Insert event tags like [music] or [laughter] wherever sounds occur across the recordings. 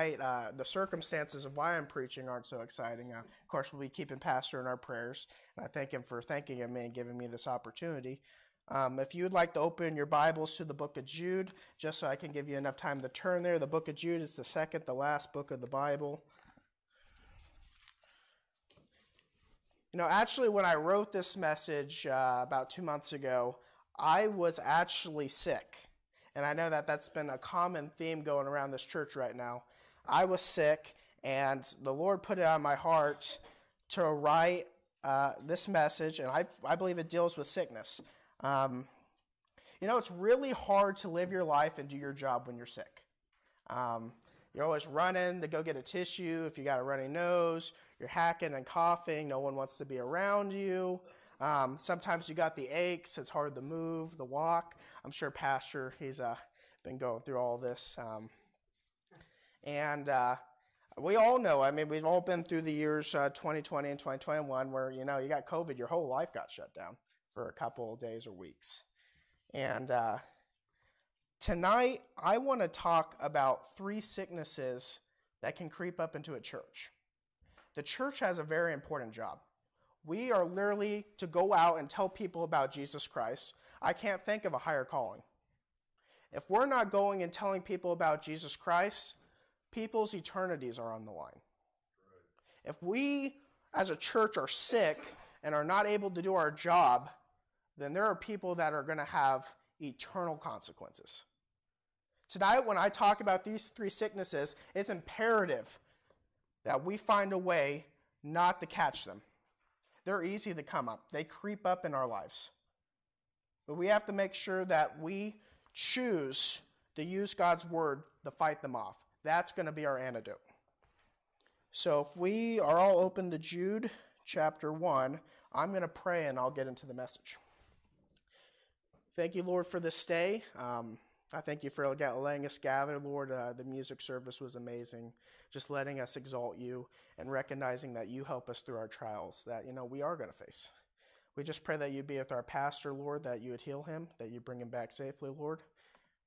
tonight, uh, the circumstances of why I'm preaching aren't so exciting. Uh, of course, we'll be keeping Pastor in our prayers, and I thank him for thanking him and giving me this opportunity. Um, if you would like to open your Bibles to the book of Jude, just so I can give you enough time to turn there, the book of Jude is the second, the last book of the Bible. You know, actually, when I wrote this message uh, about two months ago, I was actually sick. And I know that that's been a common theme going around this church right now. I was sick, and the Lord put it on my heart to write uh, this message, and I, I believe it deals with sickness. Um, you know, it's really hard to live your life and do your job when you're sick. Um, you're always running to go get a tissue if you got a runny nose. You're hacking and coughing. No one wants to be around you. Um, sometimes you got the aches. It's hard to move, the walk. I'm sure Pastor, he's uh, been going through all this. Um, and uh, we all know, I mean, we've all been through the years uh, 2020 and 2021 where, you know, you got COVID, your whole life got shut down for a couple of days or weeks. And uh, tonight, I want to talk about three sicknesses that can creep up into a church. The church has a very important job. We are literally to go out and tell people about Jesus Christ. I can't think of a higher calling. If we're not going and telling people about Jesus Christ, people's eternities are on the line. If we as a church are sick and are not able to do our job, then there are people that are going to have eternal consequences. Tonight, when I talk about these three sicknesses, it's imperative that we find a way not to catch them. They're easy to come up, they creep up in our lives. But we have to make sure that we choose to use God's word to fight them off. That's going to be our antidote. So if we are all open to Jude chapter 1, I'm going to pray and I'll get into the message. Thank you, Lord, for this day. Um, I thank you for letting us gather, Lord. Uh, the music service was amazing. Just letting us exalt you and recognizing that you help us through our trials that, you know, we are going to face. We just pray that you be with our pastor, Lord, that you would heal him, that you bring him back safely, Lord.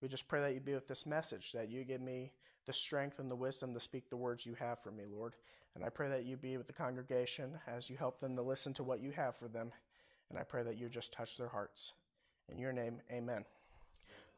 We just pray that you be with this message, that you give me the strength and the wisdom to speak the words you have for me, Lord. And I pray that you be with the congregation as you help them to listen to what you have for them. And I pray that you just touch their hearts. In your name, amen.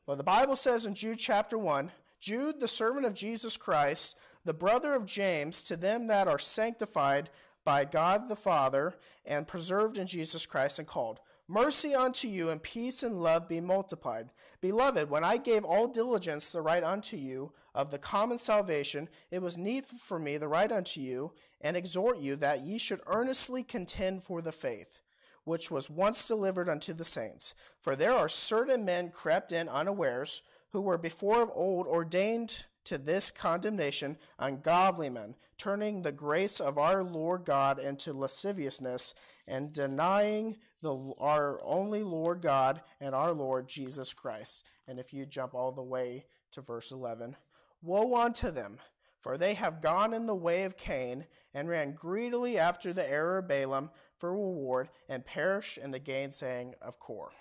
Well, the Bible says in Jude chapter 1 Jude, the servant of Jesus Christ, the brother of James, to them that are sanctified by God the Father and preserved in Jesus Christ and called. Mercy unto you and peace and love be multiplied. Beloved, when I gave all diligence to write unto you of the common salvation, it was needful for me to write unto you and exhort you that ye should earnestly contend for the faith which was once delivered unto the saints. For there are certain men crept in unawares, who were before of old ordained to this condemnation, ungodly men, turning the grace of our Lord God into lasciviousness, and denying the, our only Lord God and our Lord Jesus Christ. And if you jump all the way to verse 11, Woe unto them! For they have gone in the way of Cain, and ran greedily after the error of Balaam for reward, and perish in the gainsaying of Kor.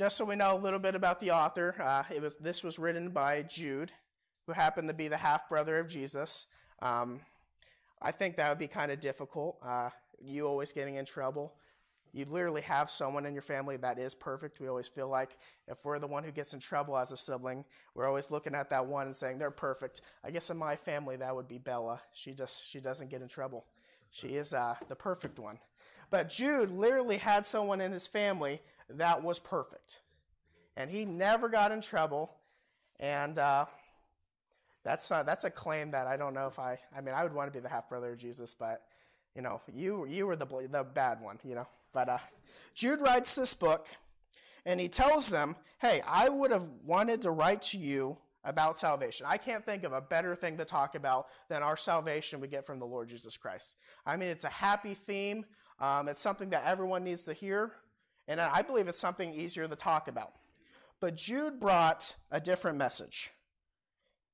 Just so we know a little bit about the author, uh, was, this was written by Jude, who happened to be the half brother of Jesus. Um, I think that would be kind of difficult. Uh, you always getting in trouble you literally have someone in your family that is perfect. We always feel like if we're the one who gets in trouble as a sibling, we're always looking at that one and saying they're perfect. I guess in my family that would be Bella. She just she doesn't get in trouble. She is uh, the perfect one. But Jude literally had someone in his family that was perfect, and he never got in trouble. And uh, that's uh, that's a claim that I don't know if I. I mean, I would want to be the half brother of Jesus, but you know, you you were the the bad one. You know. But uh, Jude writes this book, and he tells them, Hey, I would have wanted to write to you about salvation. I can't think of a better thing to talk about than our salvation we get from the Lord Jesus Christ. I mean, it's a happy theme, um, it's something that everyone needs to hear, and I believe it's something easier to talk about. But Jude brought a different message.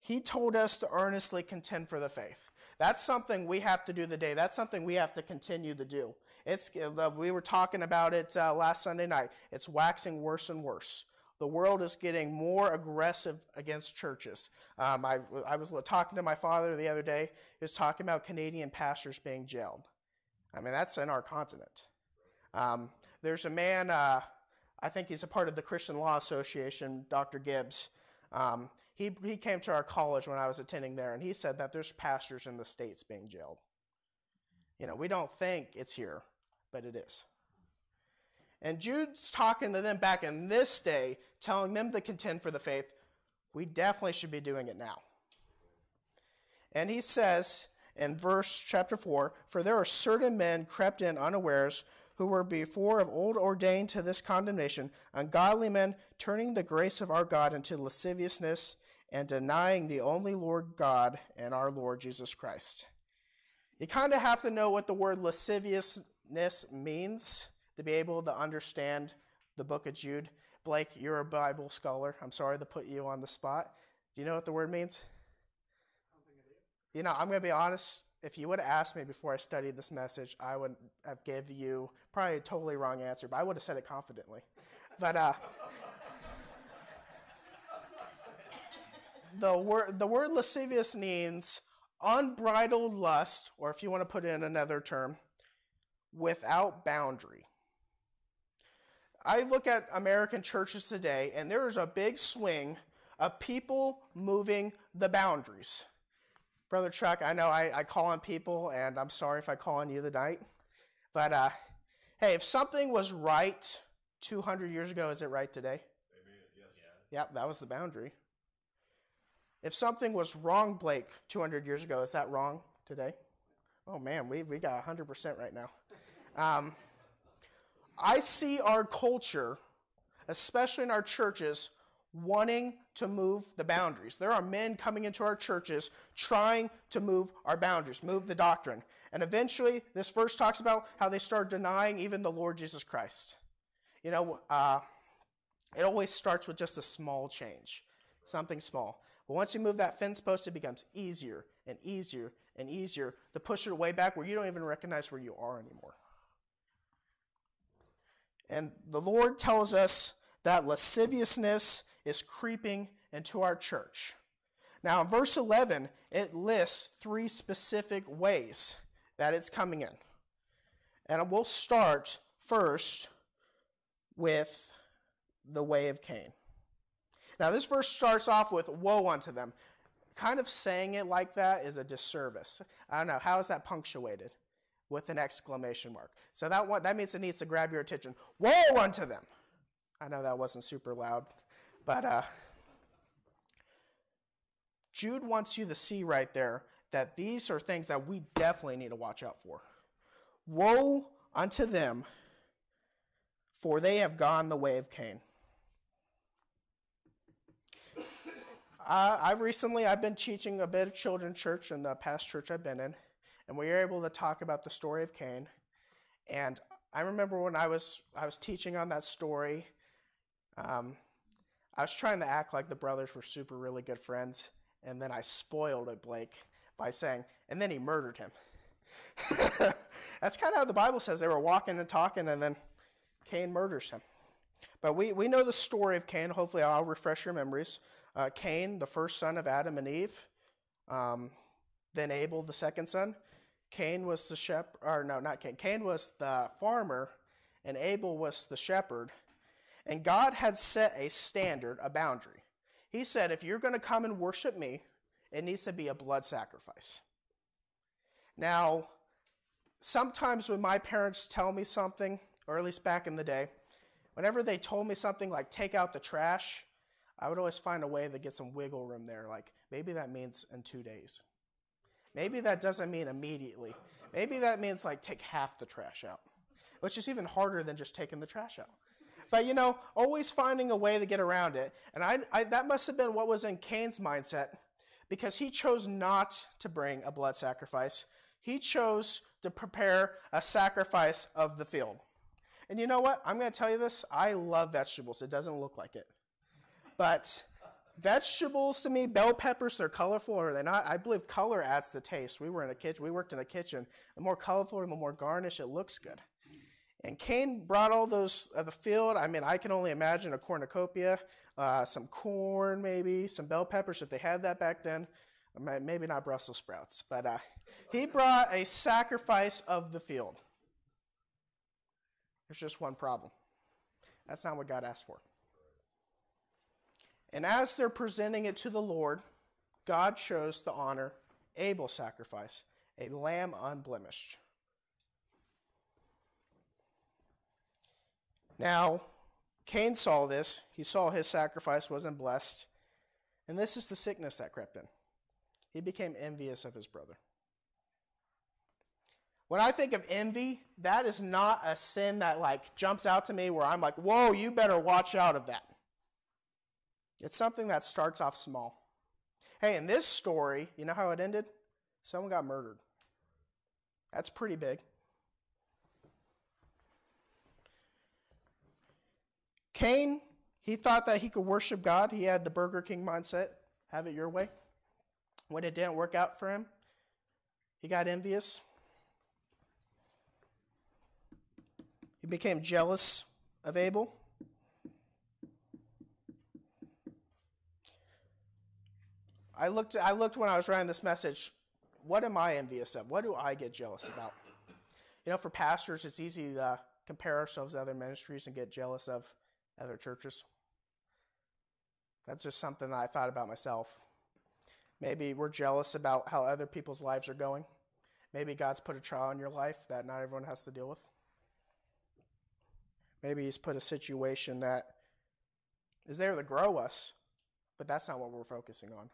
He told us to earnestly contend for the faith. That's something we have to do today. That's something we have to continue to do. It's, we were talking about it uh, last Sunday night. It's waxing worse and worse. the world is getting more aggressive against churches. Um, I, I was talking to my father the other day. He was talking about Canadian pastors being jailed. I mean, that's in our continent. Um, there's a man, uh, I think he's a part of the Christian Law Association, Dr. Gibbs. Um, he, he came to our college when I was attending there, and he said that there's pastors in the States being jailed. You know, we don't think it's here, but it is. And Jude's talking to them back in this day, telling them to contend for the faith. We definitely should be doing it now. And he says in verse chapter 4 For there are certain men crept in unawares who were before of old ordained to this condemnation, ungodly men turning the grace of our God into lasciviousness and denying the only Lord God and our Lord Jesus Christ. You kind of have to know what the word lasciviousness means to be able to understand the book of Jude. Blake, you're a Bible scholar. I'm sorry to put you on the spot. Do you know what the word means? You know, I'm going to be honest. If you would have asked me before I studied this message, I would have given you probably a totally wrong answer, but I would have said it confidently. But uh, the word the word lascivious means unbridled lust, or if you want to put in another term, without boundary. I look at American churches today, and there is a big swing of people moving the boundaries. Brother Chuck, I know I, I call on people, and I'm sorry if I call on you tonight. But uh, hey, if something was right 200 years ago, is it right today? Maybe, yes. Yep, that was the boundary. If something was wrong, Blake, 200 years ago, is that wrong today? Oh man, we, we got 100% right now. Um, I see our culture, especially in our churches, wanting to move the boundaries. There are men coming into our churches trying to move our boundaries, move the doctrine. And eventually, this verse talks about how they start denying even the Lord Jesus Christ. You know, uh, it always starts with just a small change, something small. But once you move that fence post, it becomes easier and easier and easier to push it way back where you don't even recognize where you are anymore. And the Lord tells us that lasciviousness is creeping into our church. Now, in verse 11, it lists three specific ways that it's coming in. And we'll start first with the way of Cain. Now, this verse starts off with woe unto them. Kind of saying it like that is a disservice. I don't know. How is that punctuated? With an exclamation mark. So that, one, that means it needs to grab your attention. Woe unto them. I know that wasn't super loud, but uh, Jude wants you to see right there that these are things that we definitely need to watch out for. Woe unto them, for they have gone the way of Cain. I've recently I've been teaching a bit of children's church in the past church I've been in, and we were able to talk about the story of Cain. And I remember when I was I was teaching on that story, um, I was trying to act like the brothers were super really good friends, and then I spoiled it, Blake, by saying, and then he murdered him. [laughs] That's kind of how the Bible says they were walking and talking, and then Cain murders him. But we, we know the story of Cain. Hopefully, I'll refresh your memories uh, Cain, the first son of Adam and Eve, um, then Abel, the second son. Cain was the shepherd, or no, not Cain. Cain was the farmer, and Abel was the shepherd. And God had set a standard, a boundary. He said, if you're going to come and worship me, it needs to be a blood sacrifice. Now, sometimes when my parents tell me something, or at least back in the day, whenever they told me something like take out the trash, I would always find a way to get some wiggle room there. Like maybe that means in two days. Maybe that doesn't mean immediately. Maybe that means like take half the trash out, which is even harder than just taking the trash out. But you know, always finding a way to get around it. And I, I, that must have been what was in Cain's mindset because he chose not to bring a blood sacrifice. He chose to prepare a sacrifice of the field. And you know what? I'm going to tell you this. I love vegetables. It doesn't look like it. But vegetables to me, bell peppers, they're colorful or they're not. I believe color adds the taste. We were in a kitchen, we worked in a kitchen. The more colorful and the more garnish, it looks good. And Cain brought all those of the field. I mean, I can only imagine a cornucopia, uh, some corn, maybe some bell peppers if they had that back then. Maybe not Brussels sprouts, but uh, he brought a sacrifice of the field. There's just one problem. That's not what God asked for. And as they're presenting it to the Lord, God chose to honor Abel's sacrifice, a lamb unblemished. Now, Cain saw this. He saw his sacrifice wasn't blessed. And this is the sickness that crept in. He became envious of his brother. When I think of envy, that is not a sin that like jumps out to me where I'm like, "Whoa, you better watch out of that." It's something that starts off small. Hey, in this story, you know how it ended? Someone got murdered. That's pretty big. Cain, he thought that he could worship God. He had the Burger King mindset have it your way. When it didn't work out for him, he got envious. He became jealous of Abel. I looked, I looked when I was writing this message, what am I envious of? What do I get jealous about? You know, for pastors, it's easy to compare ourselves to other ministries and get jealous of other churches. That's just something that I thought about myself. Maybe we're jealous about how other people's lives are going. Maybe God's put a trial in your life that not everyone has to deal with. Maybe He's put a situation that is there to grow us, but that's not what we're focusing on.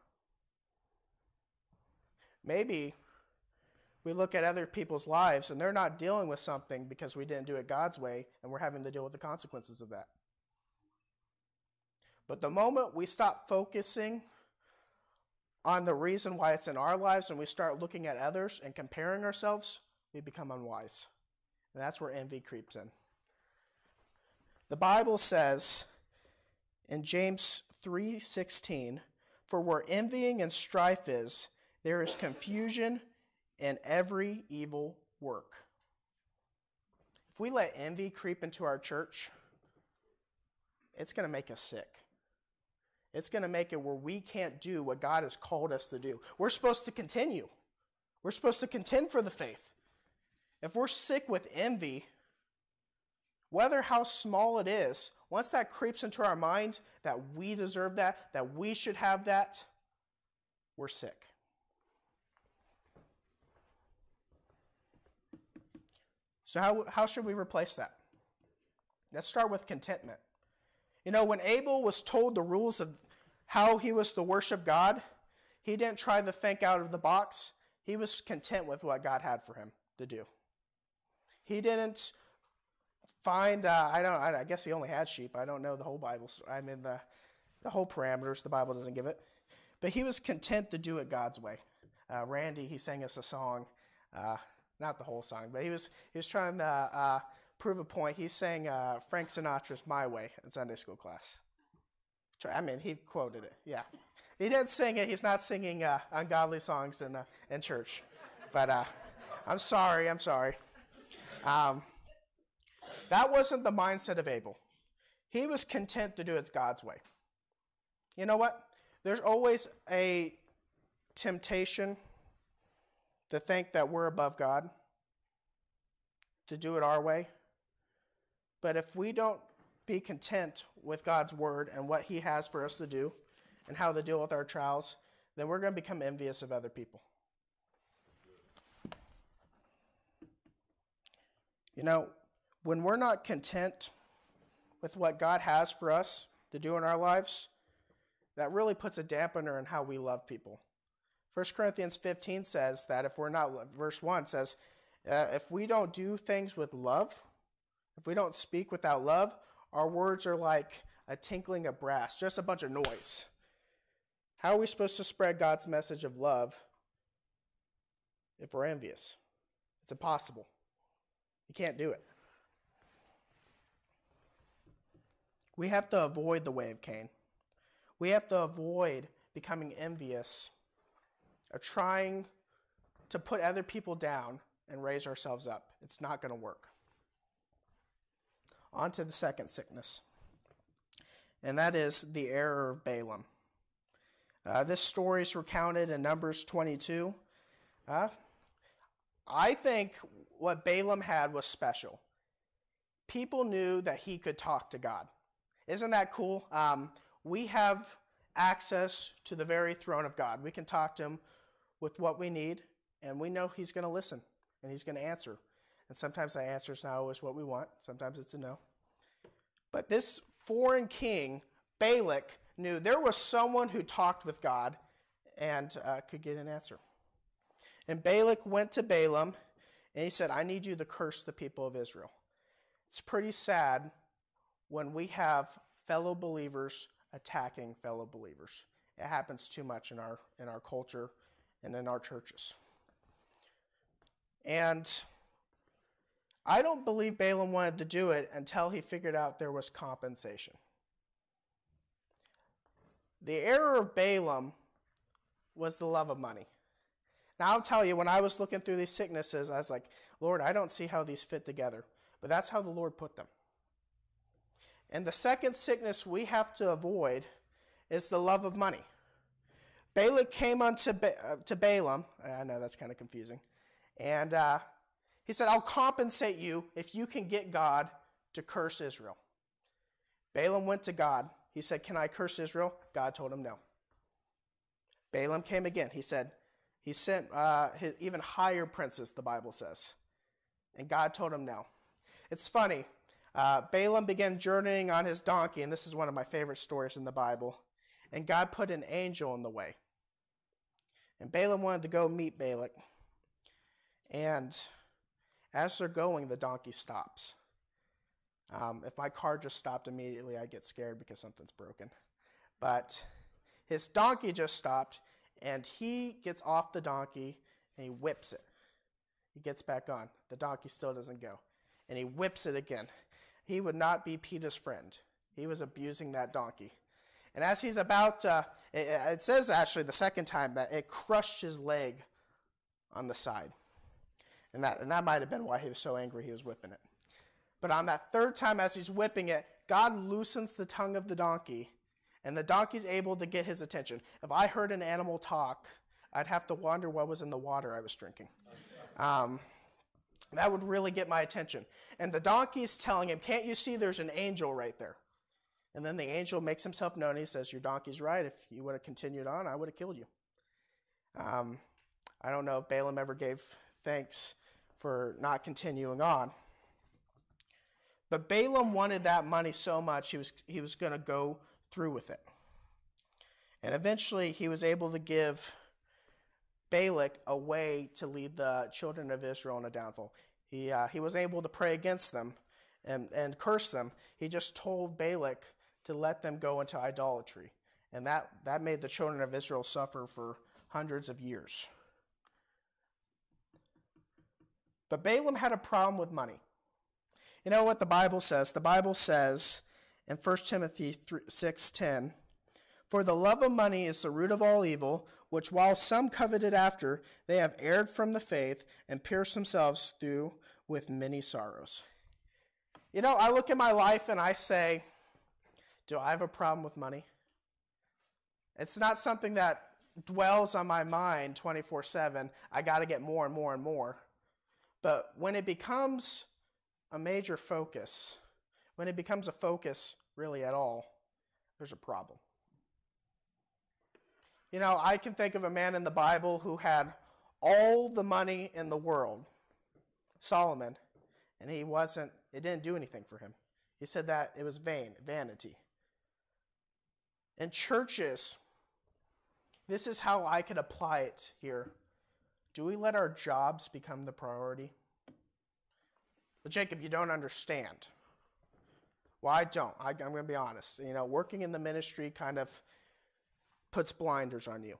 Maybe we look at other people's lives and they're not dealing with something because we didn't do it God's way and we're having to deal with the consequences of that. But the moment we stop focusing on the reason why it's in our lives and we start looking at others and comparing ourselves, we become unwise. And that's where envy creeps in. The Bible says in James 3:16, "For where envying and strife is, there is confusion and every evil work." If we let envy creep into our church, it's going to make us sick. It's going to make it where we can't do what God has called us to do. We're supposed to continue. We're supposed to contend for the faith. If we're sick with envy, whether how small it is, once that creeps into our mind that we deserve that, that we should have that, we're sick. So, how, how should we replace that? Let's start with contentment. You know, when Abel was told the rules of how he was to worship God, he didn't try to think out of the box. He was content with what God had for him to do. He didn't find uh, I don't I guess he only had sheep. I don't know the whole Bible. I mean the the whole parameters. The Bible doesn't give it, but he was content to do it God's way. Uh, Randy he sang us a song, uh, not the whole song, but he was he was trying to uh, prove a point. He sang uh, Frank Sinatra's "My Way" in Sunday school class. I mean he quoted it. Yeah, he didn't sing it. He's not singing uh, ungodly songs in in church, but I'm sorry. I'm sorry. Um, that wasn't the mindset of Abel. He was content to do it God's way. You know what? There's always a temptation to think that we're above God, to do it our way. But if we don't be content with God's word and what He has for us to do and how to deal with our trials, then we're going to become envious of other people. You know, when we're not content with what God has for us to do in our lives, that really puts a dampener in how we love people. 1 Corinthians 15 says that if we're not, verse 1 says, uh, if we don't do things with love, if we don't speak without love, our words are like a tinkling of brass, just a bunch of noise. How are we supposed to spread God's message of love if we're envious? It's impossible. You can't do it. We have to avoid the way of Cain. We have to avoid becoming envious or trying to put other people down and raise ourselves up. It's not going to work. On to the second sickness, and that is the error of Balaam. Uh, this story is recounted in Numbers 22. Uh, I think what Balaam had was special. People knew that he could talk to God. Isn't that cool? Um, we have access to the very throne of God. We can talk to him with what we need, and we know he's going to listen and he's going to answer. And sometimes that answer is not always what we want, sometimes it's a no. But this foreign king, Balak, knew there was someone who talked with God and uh, could get an answer. And Balak went to Balaam and he said, I need you to curse the people of Israel. It's pretty sad when we have fellow believers attacking fellow believers. It happens too much in our, in our culture and in our churches. And I don't believe Balaam wanted to do it until he figured out there was compensation. The error of Balaam was the love of money. Now, I'll tell you, when I was looking through these sicknesses, I was like, Lord, I don't see how these fit together. But that's how the Lord put them. And the second sickness we have to avoid is the love of money. Balak came unto ba- uh, to Balaam. I know that's kind of confusing. And uh, he said, I'll compensate you if you can get God to curse Israel. Balaam went to God. He said, Can I curse Israel? God told him no. Balaam came again. He said, He sent uh, his even higher princes, the Bible says. And God told him no. It's funny. Uh, Balaam began journeying on his donkey, and this is one of my favorite stories in the Bible. And God put an angel in the way. And Balaam wanted to go meet Balak. And as they're going, the donkey stops. Um, if my car just stopped immediately, I get scared because something's broken. But his donkey just stopped, and he gets off the donkey and he whips it. He gets back on. The donkey still doesn't go. And he whips it again. He would not be Peter's friend. He was abusing that donkey. And as he's about to, it, it says actually the second time that it crushed his leg on the side. And that, and that might have been why he was so angry he was whipping it. But on that third time, as he's whipping it, God loosens the tongue of the donkey, and the donkey's able to get his attention. If I heard an animal talk, I'd have to wonder what was in the water I was drinking. Um, that would really get my attention. And the donkey's telling him, Can't you see there's an angel right there? And then the angel makes himself known. He says, Your donkey's right. If you would have continued on, I would have killed you. Um, I don't know if Balaam ever gave thanks for not continuing on. But Balaam wanted that money so much, he was, he was going to go through with it. And eventually, he was able to give Balak a way to lead the children of Israel in a downfall. He, uh, he was able to pray against them and, and curse them. He just told Balak to let them go into idolatry. And that, that made the children of Israel suffer for hundreds of years. But Balaam had a problem with money. You know what the Bible says? The Bible says in 1 Timothy 6:10, "For the love of money is the root of all evil, which while some coveted after, they have erred from the faith and pierced themselves through with many sorrows." You know, I look at my life and I say, do I have a problem with money? It's not something that dwells on my mind 24 7. I got to get more and more and more. But when it becomes a major focus, when it becomes a focus really at all, there's a problem. You know, I can think of a man in the Bible who had all the money in the world, Solomon, and he wasn't, it didn't do anything for him. He said that it was vain, vanity. In churches, this is how I could apply it here. Do we let our jobs become the priority? But Jacob, you don't understand. Well, I don't. I, am going to be honest. You know, working in the ministry kind of puts blinders on you.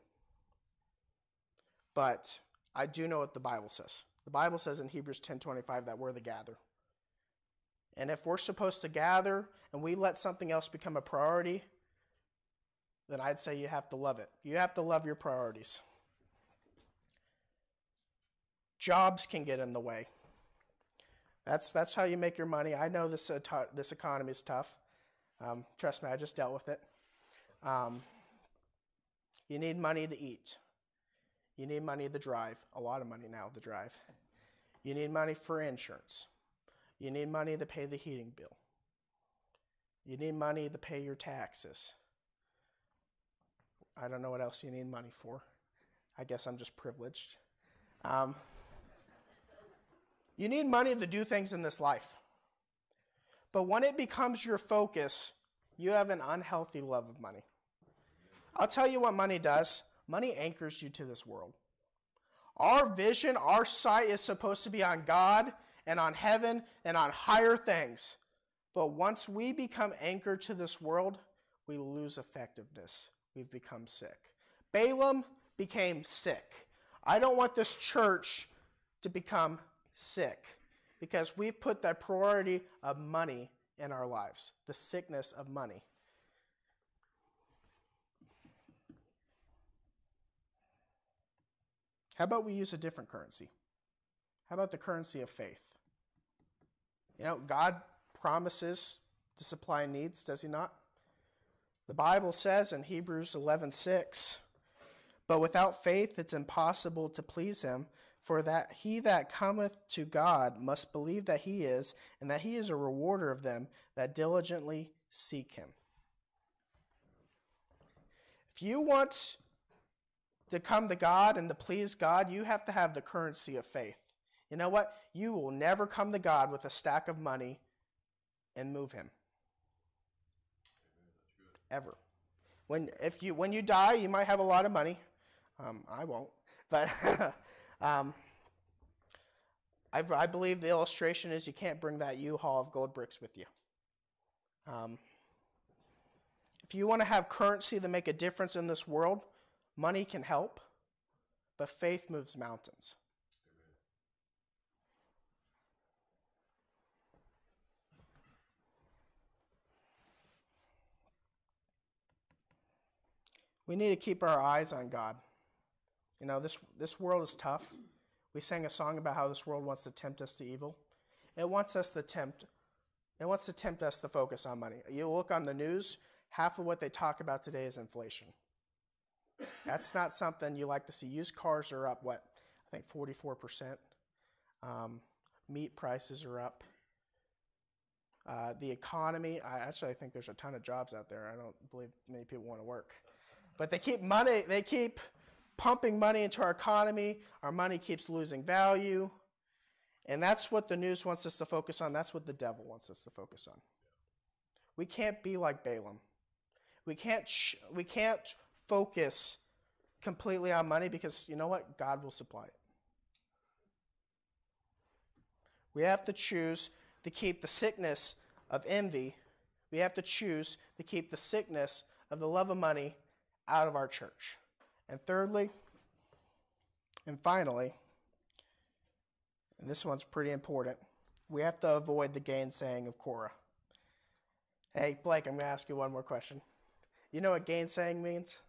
But I do know what the Bible says. The Bible says in Hebrews 10:25 that we're the gather. And if we're supposed to gather and we let something else become a priority, then I'd say you have to love it. You have to love your priorities. Jobs can get in the way. That's, that's how you make your money. I know this, uh, t- this economy is tough. Um, trust me, I just dealt with it. Um, you need money to eat. You need money to drive. A lot of money now to drive. You need money for insurance. You need money to pay the heating bill. You need money to pay your taxes. I don't know what else you need money for. I guess I'm just privileged. Um, you need money to do things in this life. But when it becomes your focus, you have an unhealthy love of money. I'll tell you what money does money anchors you to this world. Our vision, our sight is supposed to be on God and on heaven and on higher things. But once we become anchored to this world, we lose effectiveness. We've become sick. Balaam became sick. I don't want this church to become sick because we've put that priority of money in our lives, the sickness of money. How about we use a different currency? How about the currency of faith? You know, God promises to supply needs, does he not? The Bible says in Hebrews 11:6, "But without faith it's impossible to please him, for that he that cometh to God must believe that he is, and that he is a rewarder of them that diligently seek him." If you want to come to God and to please God, you have to have the currency of faith. You know what? You will never come to God with a stack of money and move him. Ever. When, if you, when you die, you might have a lot of money. Um, I won't. But [laughs] um, I, I, believe the illustration is you can't bring that U haul of gold bricks with you. Um, if you want to have currency to make a difference in this world, money can help, but faith moves mountains. We need to keep our eyes on God. You know, this, this world is tough. We sang a song about how this world wants to tempt us to evil. It wants us to tempt it wants to tempt us to focus on money. You look on the news, half of what they talk about today is inflation. That's not something you like to see. Used cars are up, what, I think 44%. Um, meat prices are up. Uh, the economy, I actually I think there's a ton of jobs out there. I don't believe many people want to work. But they keep money, they keep pumping money into our economy. Our money keeps losing value. And that's what the news wants us to focus on. That's what the devil wants us to focus on. We can't be like Balaam. We can't, sh- we can't focus completely on money because you know what? God will supply it. We have to choose to keep the sickness of envy. We have to choose to keep the sickness of the love of money out of our church. And thirdly, and finally, and this one's pretty important, we have to avoid the gainsaying of Korah. Hey, Blake, I'm going to ask you one more question. You know what gainsaying means?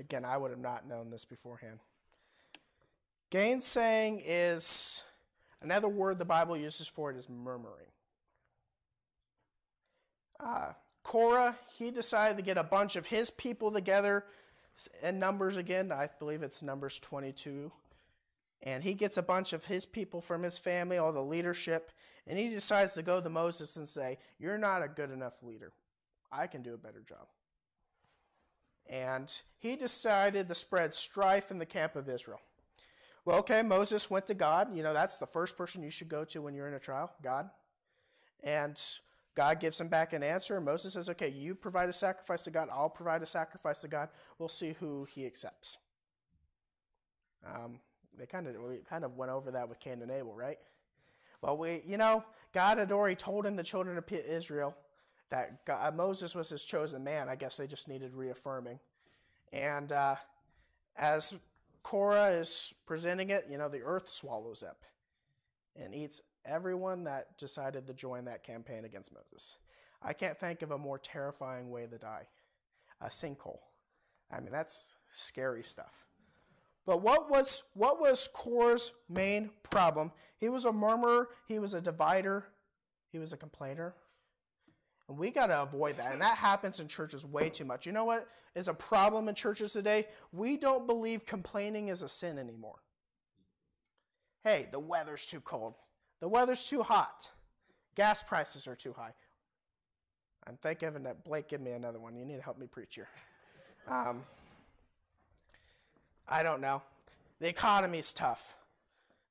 Again, I would have not known this beforehand. Gainsaying is another word the Bible uses for it is murmuring. Uh, Korah, he decided to get a bunch of his people together in Numbers again. I believe it's Numbers 22. And he gets a bunch of his people from his family, all the leadership, and he decides to go to Moses and say, You're not a good enough leader. I can do a better job. And he decided to spread strife in the camp of Israel. Well, okay, Moses went to God. You know, that's the first person you should go to when you're in a trial, God. And God gives him back an answer. Moses says, Okay, you provide a sacrifice to God, I'll provide a sacrifice to God. We'll see who he accepts. Um, they kind of we kind of went over that with Cain and Abel, right? Well, we you know God had already told him the children of Israel that God, Moses was his chosen man. I guess they just needed reaffirming. And uh, as Korah is presenting it, you know the earth swallows up and eats everyone that decided to join that campaign against Moses. I can't think of a more terrifying way to die a sinkhole. I mean, that's scary stuff. But what was what was Korah's main problem? He was a murmurer, he was a divider, he was a complainer. And we got to avoid that. And that happens in churches way too much. You know what is a problem in churches today? We don't believe complaining is a sin anymore. Hey, the weather's too cold. The weather's too hot. Gas prices are too high. I'm thinking that Blake, give me another one. You need to help me preach here. Um, I don't know. The economy's tough.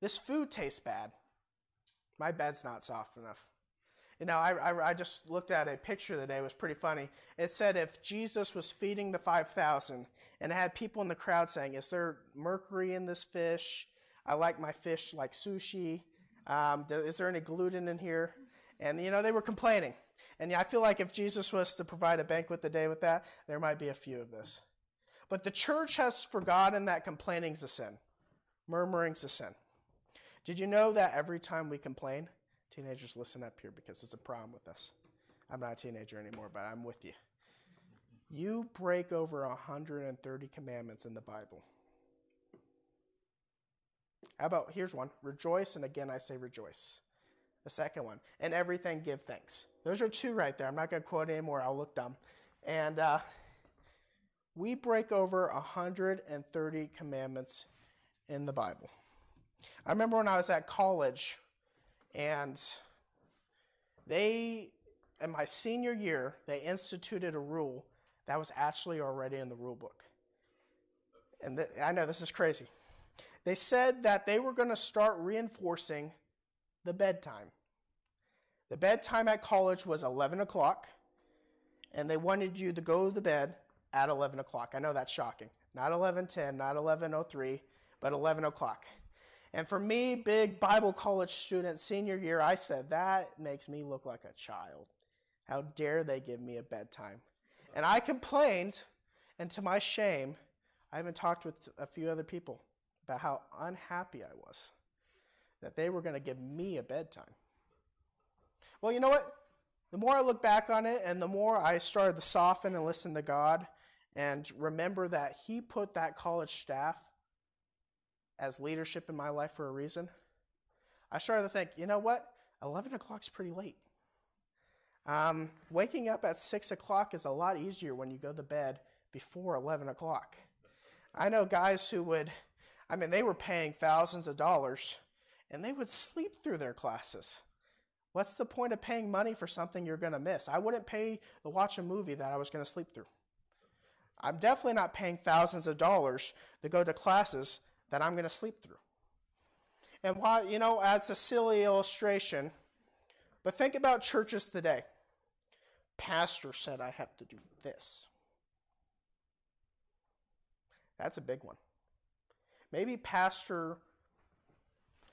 This food tastes bad. My bed's not soft enough. You know, I, I, I, just looked at a picture today. It was pretty funny. It said if Jesus was feeding the 5,000 and had people in the crowd saying, Is there mercury in this fish? I like my fish like sushi. Um, is there any gluten in here? And, you know, they were complaining. And I feel like if Jesus was to provide a banquet today with that, there might be a few of this. But the church has forgotten that complaining is a sin, murmuring is a sin. Did you know that every time we complain, teenagers, listen up here because it's a problem with us. I'm not a teenager anymore, but I'm with you. You break over 130 commandments in the Bible. How about here's one rejoice, and again I say rejoice. The second one, and everything give thanks. Those are two right there. I'm not going to quote anymore, I'll look dumb. And uh, we break over 130 commandments in the Bible. I remember when I was at college, and they, in my senior year, they instituted a rule that was actually already in the rule book. And th- I know this is crazy. They said that they were going to start reinforcing the bedtime. The bedtime at college was 11 o'clock, and they wanted you to go to bed at 11 o'clock. I know that's shocking. Not 11:10, not 11:03, but 11 o'clock. And for me, big Bible college student, senior year, I said, that makes me look like a child. How dare they give me a bedtime? And I complained, and to my shame, I even talked with a few other people about how unhappy I was that they were going to give me a bedtime. Well, you know what? The more I look back on it and the more I started to soften and listen to God and remember that He put that college staff as leadership in my life for a reason, I started to think, you know what? 11 o'clock's pretty late. Um, waking up at 6 o'clock is a lot easier when you go to bed before 11 o'clock. I know guys who would, I mean, they were paying thousands of dollars and they would sleep through their classes. What's the point of paying money for something you're going to miss? I wouldn't pay to watch a movie that I was going to sleep through. I'm definitely not paying thousands of dollars to go to classes that I'm going to sleep through. And while, you know, that's a silly illustration, but think about churches today. Pastor said I have to do this. That's a big one. Maybe pastor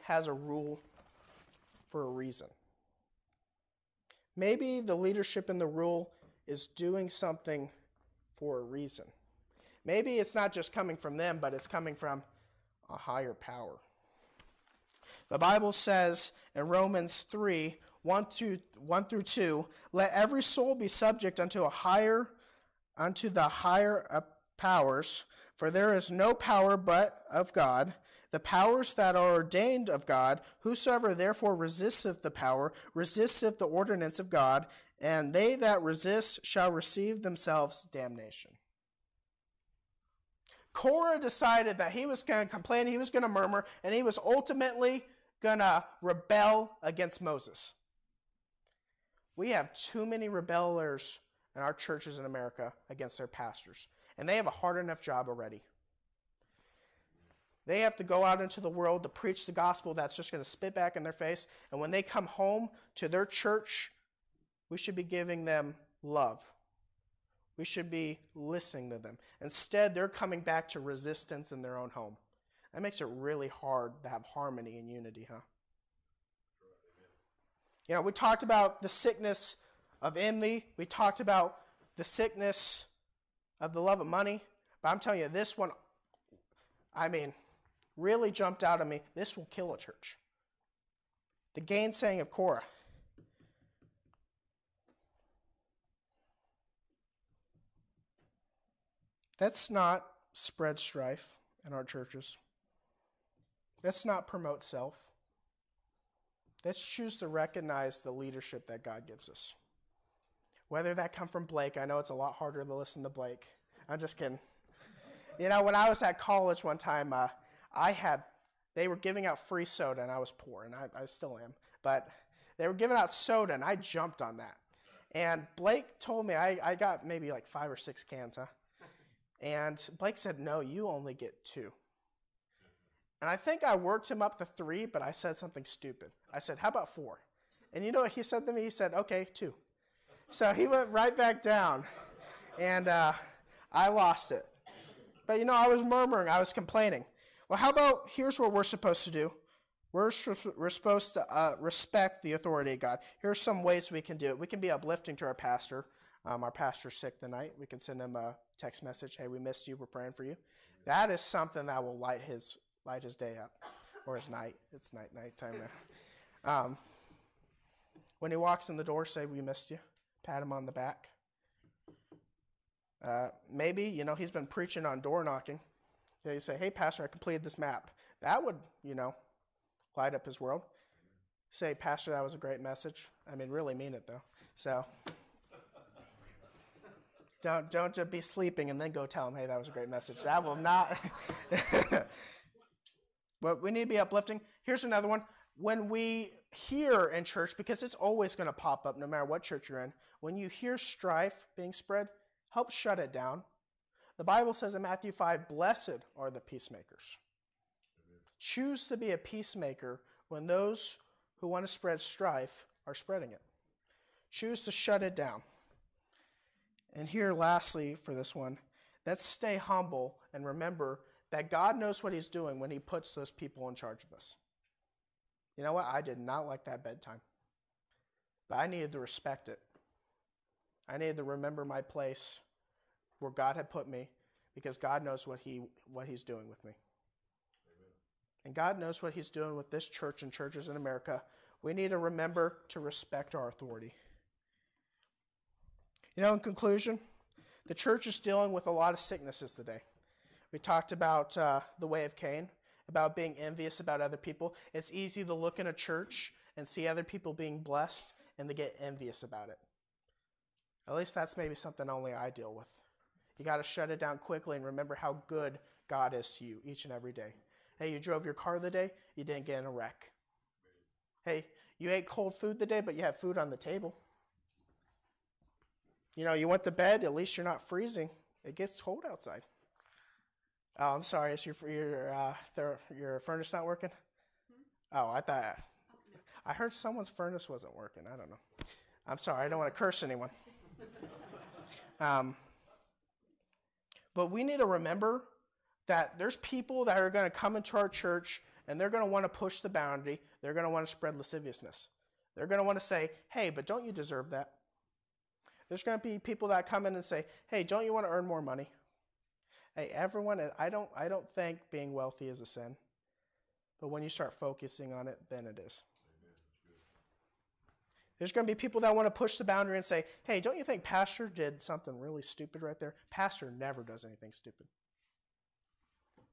has a rule for a reason. Maybe the leadership in the rule is doing something for a reason. Maybe it's not just coming from them, but it's coming from a higher power. The Bible says in Romans 3 1 through, 1 through 2 let every soul be subject unto a higher unto the higher powers for there is no power but of god. The powers that are ordained of god whosoever therefore resisteth the power resisteth the ordinance of god and they that resist shall receive themselves damnation. Korah decided that he was going to complain, he was going to murmur, and he was ultimately going to rebel against Moses. We have too many rebellers in our churches in America against their pastors, and they have a hard enough job already. They have to go out into the world to preach the gospel that's just going to spit back in their face. And when they come home to their church, we should be giving them love. We should be listening to them. Instead, they're coming back to resistance in their own home. That makes it really hard to have harmony and unity, huh? You know, we talked about the sickness of envy. We talked about the sickness of the love of money. But I'm telling you, this one, I mean, really jumped out at me. This will kill a church. The gainsaying of Korah. Let's not spread strife in our churches. Let's not promote self. Let's choose to recognize the leadership that God gives us. Whether that come from Blake, I know it's a lot harder to listen to Blake. I'm just kidding. You know, when I was at college one time, uh, I had, they were giving out free soda, and I was poor, and I, I still am. But they were giving out soda, and I jumped on that. And Blake told me, I, I got maybe like five or six cans, huh? And Blake said, No, you only get two. And I think I worked him up to three, but I said something stupid. I said, How about four? And you know what he said to me? He said, Okay, two. So he went right back down. And uh, I lost it. But you know, I was murmuring, I was complaining. Well, how about here's what we're supposed to do we're, we're supposed to uh, respect the authority of God. Here's some ways we can do it. We can be uplifting to our pastor. Um, our pastor's sick tonight. We can send him a text message. Hey, we missed you. We're praying for you. That is something that will light his light his day up, or his night. It's night night time now. [laughs] Um, when he walks in the door, say we missed you. Pat him on the back. Uh, maybe you know he's been preaching on door knocking. You say, "Hey, pastor, I completed this map." That would you know light up his world. Say, Pastor, that was a great message. I mean, really mean it though. So don't don't just be sleeping and then go tell him, hey, that was a great message. That will not. [laughs] but we need to be uplifting. Here's another one. When we hear in church, because it's always going to pop up no matter what church you're in, when you hear strife being spread, help shut it down. The Bible says in Matthew 5, blessed are the peacemakers. Choose to be a peacemaker when those who want to spread strife are spreading it. Choose to shut it down. And here, lastly, for this one, let's stay humble and remember that God knows what He's doing when He puts those people in charge of us. You know what? I did not like that bedtime, but I needed to respect it. I needed to remember my place where God had put me because God knows what, he, what He's doing with me. And God knows what He's doing with this church and churches in America. We need to remember to respect our authority. You know, in conclusion, the church is dealing with a lot of sicknesses today. We talked about uh, the way of Cain, about being envious about other people. It's easy to look in a church and see other people being blessed and to get envious about it. At least that's maybe something only I deal with. You got to shut it down quickly and remember how good God is to you each and every day. Hey, you drove your car the day, you didn't get in a wreck. Hey, you ate cold food the day, but you have food on the table. You know, you went to bed, at least you're not freezing. It gets cold outside. Oh, I'm sorry, is your your uh, your furnace not working? Hmm? Oh, I thought I heard someone's furnace wasn't working. I don't know. I'm sorry, I don't want to curse anyone. [laughs] Um, but we need to remember that there's people that are going to come into our church and they're going to want to push the boundary. They're going to want to spread lasciviousness. They're going to want to say, hey, but don't you deserve that? There's going to be people that come in and say, hey, don't you want to earn more money? Hey, everyone, uh, I don't, I don't think being wealthy is a sin. But when you start focusing on it, then it is. There's going to be people that want to push the boundary and say, hey, don't you think Pastor did something really stupid right there? Pastor never does anything stupid.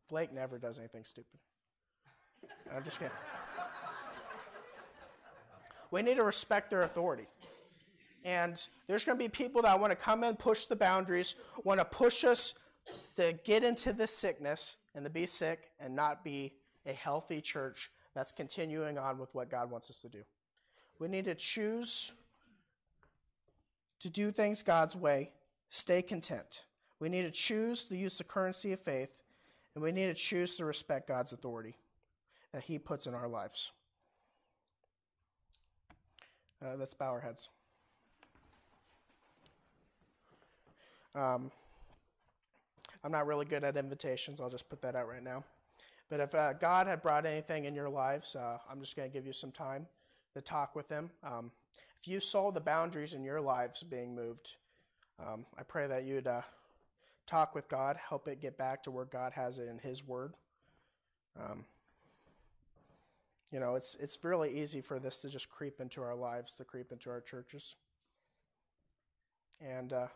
Blake never does anything stupid. I'm just kidding. we need to respect their authority. And there's going to be people that want to come and push the boundaries, want to push us to get into this sickness and to be sick and not be a healthy church that's continuing on with what God wants us to do. We need to choose to do things God's way, stay content. We need to choose to use the currency of faith and we need to choose to respect God's authority that He puts in our lives. Uh, let's bow our heads. Um, I'm not really good at invitations. I'll just put that out right now. But if uh, God had brought anything in your lives, uh, I'm just going to give you some time to talk with Him. Um, if you saw the boundaries in your lives being moved, um, I pray that you'd uh, talk with God, help it get back to where God has it in His Word. Um, you know, it's it's really easy for this to just creep into our lives, to creep into our churches. And uh,